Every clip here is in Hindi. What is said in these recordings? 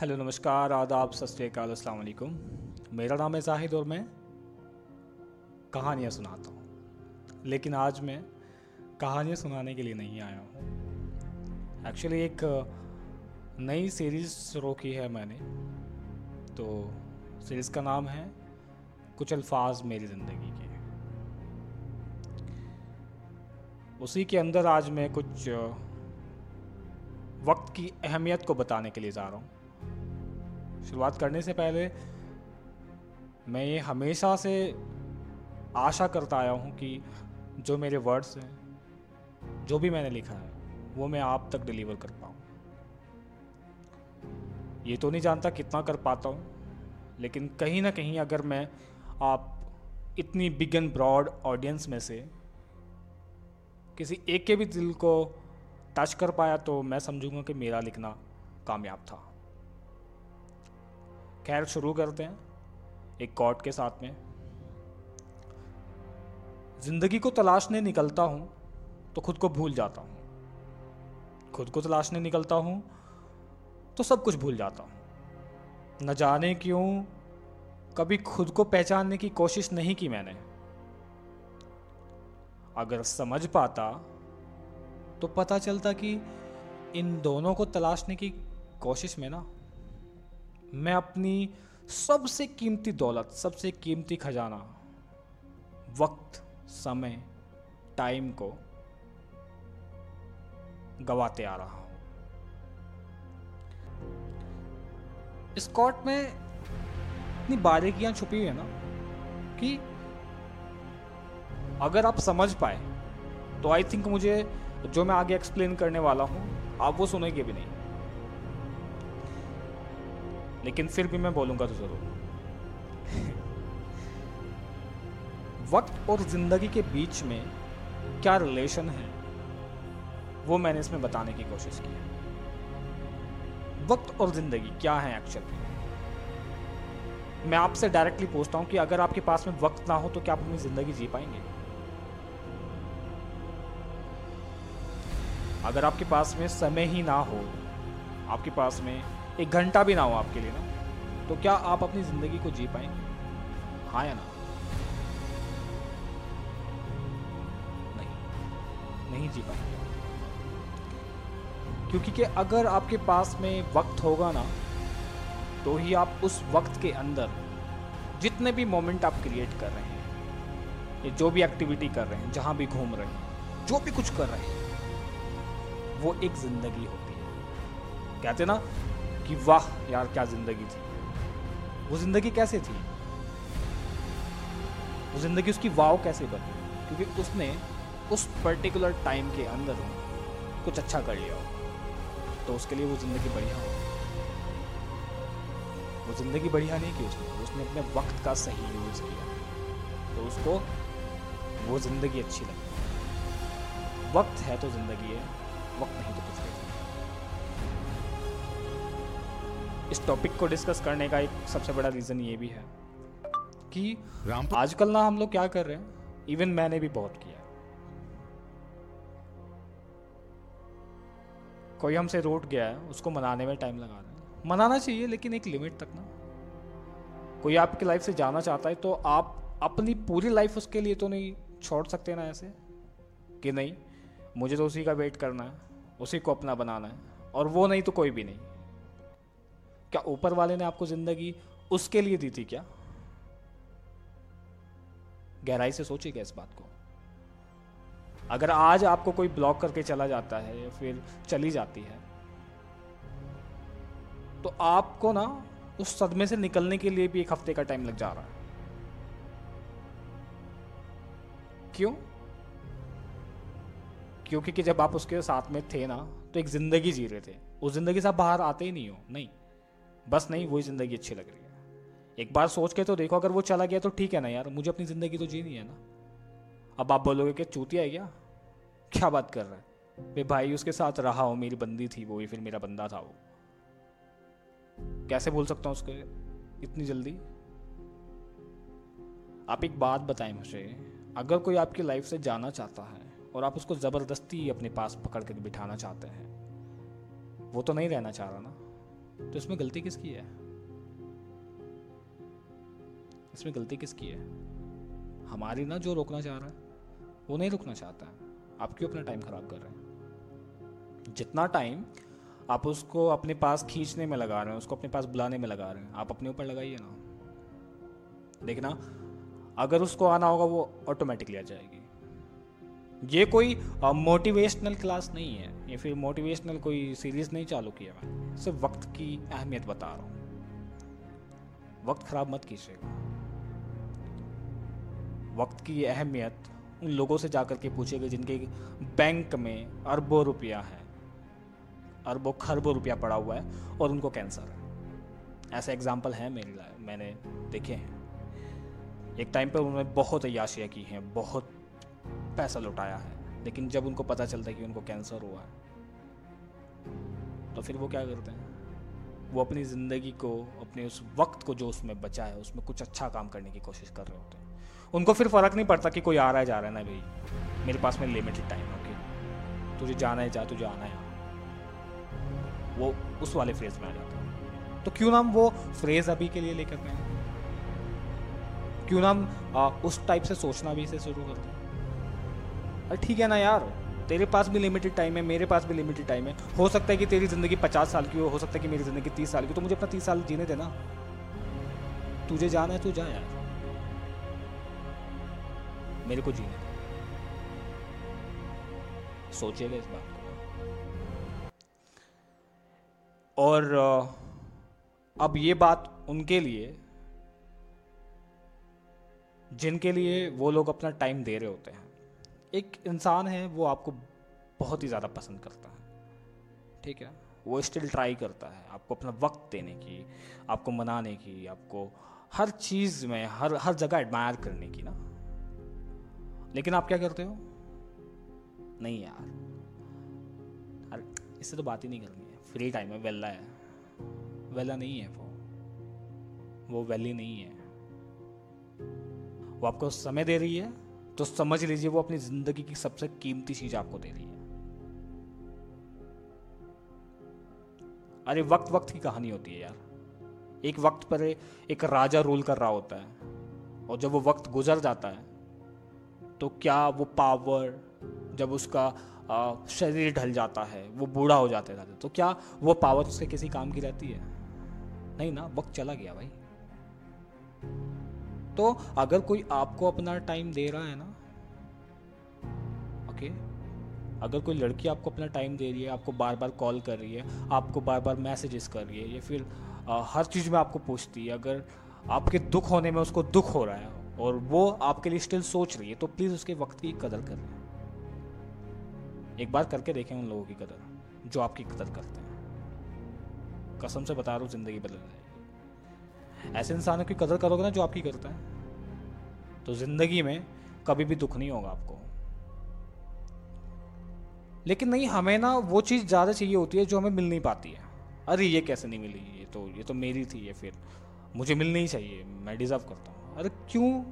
हेलो नमस्कार, आदाब सत अस्सलाम वालेकुम मेरा नाम है जाहिद और मैं कहानियाँ सुनाता हूँ। लेकिन आज मैं कहानियाँ सुनाने के लिए नहीं आया हूँ। एक्चुअली एक नई सीरीज़ शुरू की है मैंने। तो सीरीज़ का नाम है कुछ अल्फाज मेरी ज़िंदगी के। उसी के अंदर आज मैं कुछ वक्त की अहमियत को बताने के लिए जा रहा हूँ। शुरुआत करने से पहले, मैं ये हमेशा से आशा करता आया हूँ कि जो मेरे वर्ड्स हैं, जो भी मैंने लिखा है, वो मैं आप तक डिलीवर कर पाऊँ। ये तो नहीं जानता कितना कर पाता हूँ, लेकिन कहीं ना कहीं अगर मैं आप इतनी बिग एंड ब्रॉड ऑडियंस में से किसी एक के भी दिल को टच कर पाया तो मैं समझूँगा कि मेरा लिखना कामयाब था। खैर, शुरू करते हैं एक कॉट के साथ में। ज़िंदगी को तलाशने निकलता हूँ तो खुद को भूल जाता हूँ। खुद को तलाशने निकलता हूँ तो सब कुछ भूल जाता हूँ। न जाने क्यों कभी खुद को पहचानने की कोशिश नहीं की मैंने। अगर समझ पाता तो पता चलता कि इन दोनों को तलाशने की कोशिश में ना मैं अपनी सबसे कीमती दौलत, सबसे कीमती खजाना, वक्त, समय टाइम को गवाते आ रहा हूँ। इस कोर्ट में इतनी बारीकियाँ छुपी हुई है ना कि अगर आप समझ पाए तो आई थिंक मुझे, जो मैं आगे एक्सप्लेन करने वाला हूँ, आप वो सुनेंगे भी नहीं। लेकिन फिर भी मैं बोलूँगा तो ज़रूर। वक्त और ज़िंदगी के बीच में क्या रिलेशन है, वो मैंने इसमें बताने की कोशिश की है। वक्त और ज़िंदगी क्या है एक्चुअल में आपसे डायरेक्टली पूछता हूँ कि अगर आपके पास में वक्त ना हो तो क्या आप अपनी ज़िंदगी जी पाएँगे? अगर आपके पास में समय ही ना हो, आपके पास में एक घंटा भी ना हो आपके लिए ना तो क्या आप अपनी ज़िंदगी को जी पाएँगे? हाँ या ना? नहीं नहीं जी पाएँगे। क्योंकि कि अगर आपके पास में वक्त होगा ना तो ही आप उस वक्त के अंदर जितने भी मोमेंट आप क्रिएट कर रहे हैं, या जो भी एक्टिविटी कर रहे हैं, जहाँ भी घूम रहे हैं, जो भी कुछ कर रहे हैं, वो एक ज़िंदगी होती है। कहते ना कि वाह यार, क्या ज़िंदगी थी। वो ज़िंदगी कैसे थी? वो ज़िंदगी उसकी वाव कैसे बनी? क्योंकि उसने उस पर्टिकुलर टाइम के अंदर कुछ अच्छा कर लिया हो तो उसके लिए वो ज़िंदगी बढ़िया हो। वो ज़िंदगी बढ़िया नहीं की उसने उसने अपने वक्त का सही यूज़ किया। तो उसको वो ज़िंदगी अच्छी लगी। वक्त है तो ज़िंदगी है, वक्त नहीं इस टॉपिक को डिस्कस करने का एक सबसे बड़ा रीज़न ये भी है कि आजकल ना हम लोग क्या कर रहे हैं? इवन मैंने भी बहुत किया कोई हमसे रोट गया है उसको मनाने में टाइम लगा रहे हैं। मनाना चाहिए लेकिन एक लिमिट तक ना। कोई आपकी लाइफ से जाना चाहता है तो आप अपनी पूरी लाइफ उसके लिए तो नहीं छोड़ सकते ना ऐसे कि नहीं मुझे तो उसी का वेट करना है उसी को अपना बनाना है और वो नहीं तो कोई भी नहीं। क्या ऊपर वाले ने आपको ज़िंदगी उसके लिए दी थी क्या? गहराई से सोचिएगा इस बात को। अगर आज आपको कोई ब्लॉक करके चला जाता है या फिर चली जाती है तो आपको ना उस सदमे से निकलने के लिए भी एक हफ़्ते का टाइम लग जा रहा है। क्यों? क्योंकि कि जब आप उसके साथ में थे ना तो एक ज़िंदगी जी रहे थे। उस ज़िंदगी से आप बाहर आते ही नहीं हो, नहीं। बस नहीं, वही ज़िंदगी अच्छी लग रही है। एक बार सोच के तो देखो, अगर वो चला गया तो ठीक है ना यार, मुझे अपनी ज़िंदगी तो जीनी है ना। अब आप बोलोगे कि चूतिया है क्या? क्या बात कर रहा है? वे भाई उसके साथ रहा हो, मेरी बंदी थी वो फिर मेरा बंदा था वो। कैसे बोल सकता हूँ उसको? इतनी जल्दी? आप एक बात बताएँ मुझे। अगर कोई आपकी लाइफ से जाना चाहता है और आप उसको ज़बरदस्ती अपने पास पकड़ कर बिठाना चाहते हैं, वो तो नहीं रहना चाह रहा ना? तो इसमें गलती किसकी है? इसमें गलती किसकी है? हमारी ना जो रोकना चाह रहा है, वो नहीं रुकना चाहता है। आप क्यों अपना टाइम खराब कर रहे हैं? जितना टाइम आप उसको अपने पास खींचने में लगा रहे हैं, उसको अपने पास बुलाने में लगा रहे हैं, आप अपने ऊपर लगाइए ना। देखना, अगर उसको आना होगा, वो ऑटोमेटिकली आ जाएगी। ये कोई मोटिवेशनल क्लास नहीं है, या फिर मोटिवेशनल कोई सीरीज़ नहीं चालू किया मैं सिर्फ़ वक्त की अहमियत बता रहा हूँ। वक्त खराब मत कीजिएगा। वक्त की अहमियत उन लोगों से जाकर के पूछेगा जिनके बैंक में अरबों रुपया है। अरबों खरबों रुपया पड़ा हुआ है और उनको कैंसर है। ऐसे एग्ज़ाम्पल हैं मेरी मैंने देखे हैं। एक टाइम पर उन्होंने बहुत अयाशियाँ की हैं, बहुत पैसा लुटाया है। लेकिन जब उनको पता चलता है कि उनको कैंसर हुआ है तो फिर वो क्या करते हैं? वो अपनी ज़िंदगी को, अपने उस वक्त को जो उसमें बचा है, उसमें कुछ अच्छा काम करने की कोशिश कर रहे होते हैं। उनको फिर फ़र्क नहीं पड़ता कि कोई आ रहा है, जा रहा है ना भाई। मेरे पास में लिमिटेड टाइम है ओके तुझे जाना है, जा, तुझे आना है। वो उस वाले फ्रेज में आ जाता है। तो क्यों ना हम वो फ्रेज अभी के लिए लेकर गए क्यों ना हम उस टाइप से सोचना भी इसे शुरू करते हैं ठीक है ना यार, तेरे पास भी लिमिटेड टाइम है, मेरे पास भी लिमिटेड टाइम है। हो सकता है कि तेरी ज़िंदगी पचास साल की हो हो सकता है कि मेरी ज़िंदगी तीस साल की तो मुझे अपना तीस साल जीने देना। तुझे जाना है तू जा यार। मेरे को जीने दे। सोचिएगा इस बात को। और अब ये बात उनके लिए, जिनके लिए वो लोग अपना टाइम दे रहे होते हैं। एक इंसान है, वो आपको बहुत ही ज़्यादा पसंद करता है। ठीक है? वो स्टिल ट्राई करता है आपको अपना वक्त देने की, आपको मनाने की, आपको हर चीज़ में, हर हर जगह एडमायर करने की ना। लेकिन आप क्या करते हो? नहीं यार। अरे, इससे तो बात ही नहीं करनी है। फ्री टाइम है वेला है। वेला नहीं है वो। वो वैली नहीं है। वो आपको समय दे रही है। तो समझ लीजिए वो अपनी ज़िंदगी की सबसे कीमती चीज़ आपको दे रही है। अरे वक्त वक्त की कहानी होती है यार। एक वक्त पर एक राजा रूल कर रहा होता है और जब वो वक्त गुजर जाता है तो क्या वो पावर, जब उसका शरीर ढल जाता है, वो बूढ़ा हो जाते रहते तो क्या वो पावर उसके किसी काम की रहती है? नहीं ना, वक्त चला गया भाई। तो अगर कोई आपको अपना टाइम दे रहा है ना ओके अगर कोई लड़की आपको अपना टाइम दे रही है आपको बार बार कॉल कर रही है आपको बार बार मैसेजेस कर रही है या फिर आ, हर चीज़ में आपको पूछती है अगर आपके दुख होने में उसको दुख हो रहा है और वो आपके लिए स्टिल सोच रही है तो प्लीज़ उसके वक्त की कदर कर करें एक बार करके देखें उन लोगों की कदर जो आपकी कदर करते हैं। कसम से बता रहा हूँ ज़िंदगी बदल जाएगी। ऐसे इंसानों की कदर करोगे ना जो आपकी करता है। तो ज़िंदगी में कभी भी दुख नहीं होगा आपको। लेकिन नहीं, हमें ना वो चीज़ ज़्यादा चाहिए होती है जो हमें मिल नहीं पाती है। अरे, ये कैसे नहीं मिली? ये तो ये तो मेरी थी, ये फिर। मुझे मिलनी ही चाहिए, मैं डिज़र्व करता हूँ। अरे, क्यों?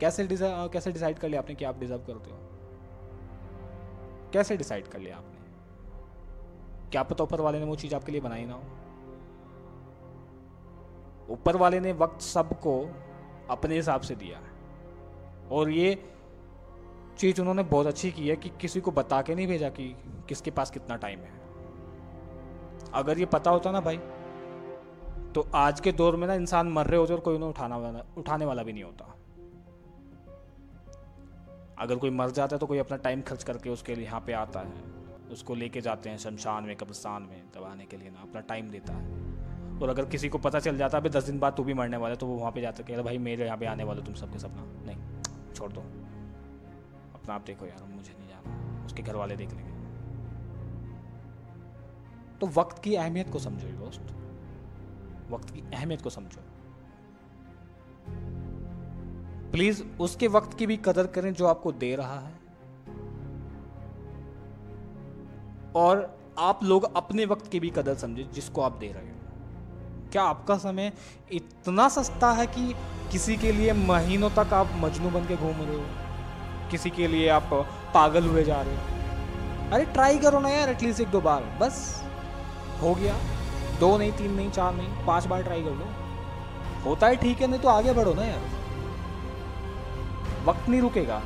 कैसे डिजाइड कैसे डिसाइड कर लिया आपने कि आप डिज़र्व करते हो? कैसे डिसाइड कर लिया आपने? क्या पता ऊपर वाले ने वो चीज़ आपके लिए बनाई ना हो? ऊपर वाले ने वक्त सबको अपने हिसाब से दिया है। और ये चीज़ उन्होंने बहुत अच्छी की है कि किसी को बता के नहीं भेजा कि किसके पास कितना टाइम है। अगर ये पता होता ना भाई तो आज के दौर में ना इंसान मर रहे होते और कोई उन्हें उठाना वाला, उठाने वाला भी नहीं होता। अगर कोई मर जाता है तो कोई अपना टाइम खर्च करके उसके लिए यहाँ पे आता है। उसको लेके जाते हैं शमशान में, कब्रस्तान में दबाने के लिए ना, अपना टाइम देता है। और अगर किसी को पता चल जाता अभी दस दिन बाद तू भी मरने वाला तो वो वहाँ पे जाता कह भाई, मेरे यहाँ पे आने वाले तुम सबके सपना। नहीं, छोड़ दो। अपना आप देखो यार, मुझे नहीं जाना उसके घर वाले देख लेंगे। तो वक्त की अहमियत को समझो दोस्त। वक्त की अहमियत को समझो। प्लीज़ उसके वक्त की भी कदर करें जो आपको दे रहा है। और आप लोग अपने वक्त की भी कदर समझे, जिसको आप दे रहे हो। क्या आपका समय इतना सस्ता है कि किसी के लिए महीनों तक आप मजनू बन के घूम रहे हो? किसी के लिए आप पागल हुए जा रहे हो? अरे ट्राई करो ना यार एटलीस्ट एक दो बार, बस। हो गया। दो नहीं, तीन नहीं, चार नहीं, पाँच बार ट्राई कर लो। होता है ठीक है, नहीं तो आगे बढ़ो ना यार। वक्त नहीं रुकेगा।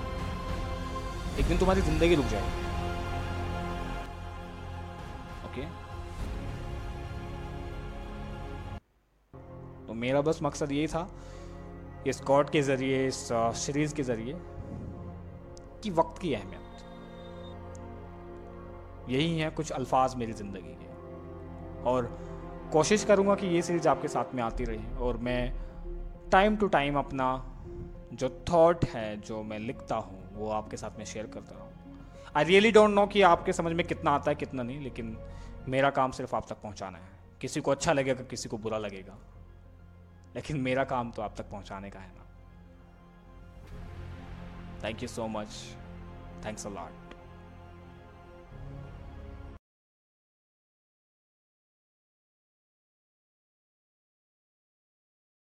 एक दिन तुम्हारी ज़िंदगी रुक जाएगी। मेरा बस मकसद ये था इस कॉड के ज़रिए, इस सीरीज़ के ज़रिए कि वक्त की अहमियत। यही है कुछ अल्फाज मेरी ज़िंदगी के। और कोशिश करूँगा कि ये सीरीज़ आपके साथ में आती रहे और मैं टाइम टू टाइम अपना जो थॉट है, जो मैं लिखता हूँ, वो आपके साथ में शेयर करता रहूँ। आई रियली डोंट नो कि आपके समझ में कितना आता है, कितना नहीं, लेकिन मेरा काम सिर्फ़ आप तक पहुँचाना है। किसी को अच्छा लगेगा, किसी को बुरा लगेगा। लेकिन मेरा काम तो आप तक पहुँचाने का है ना thank you so much thanks a lot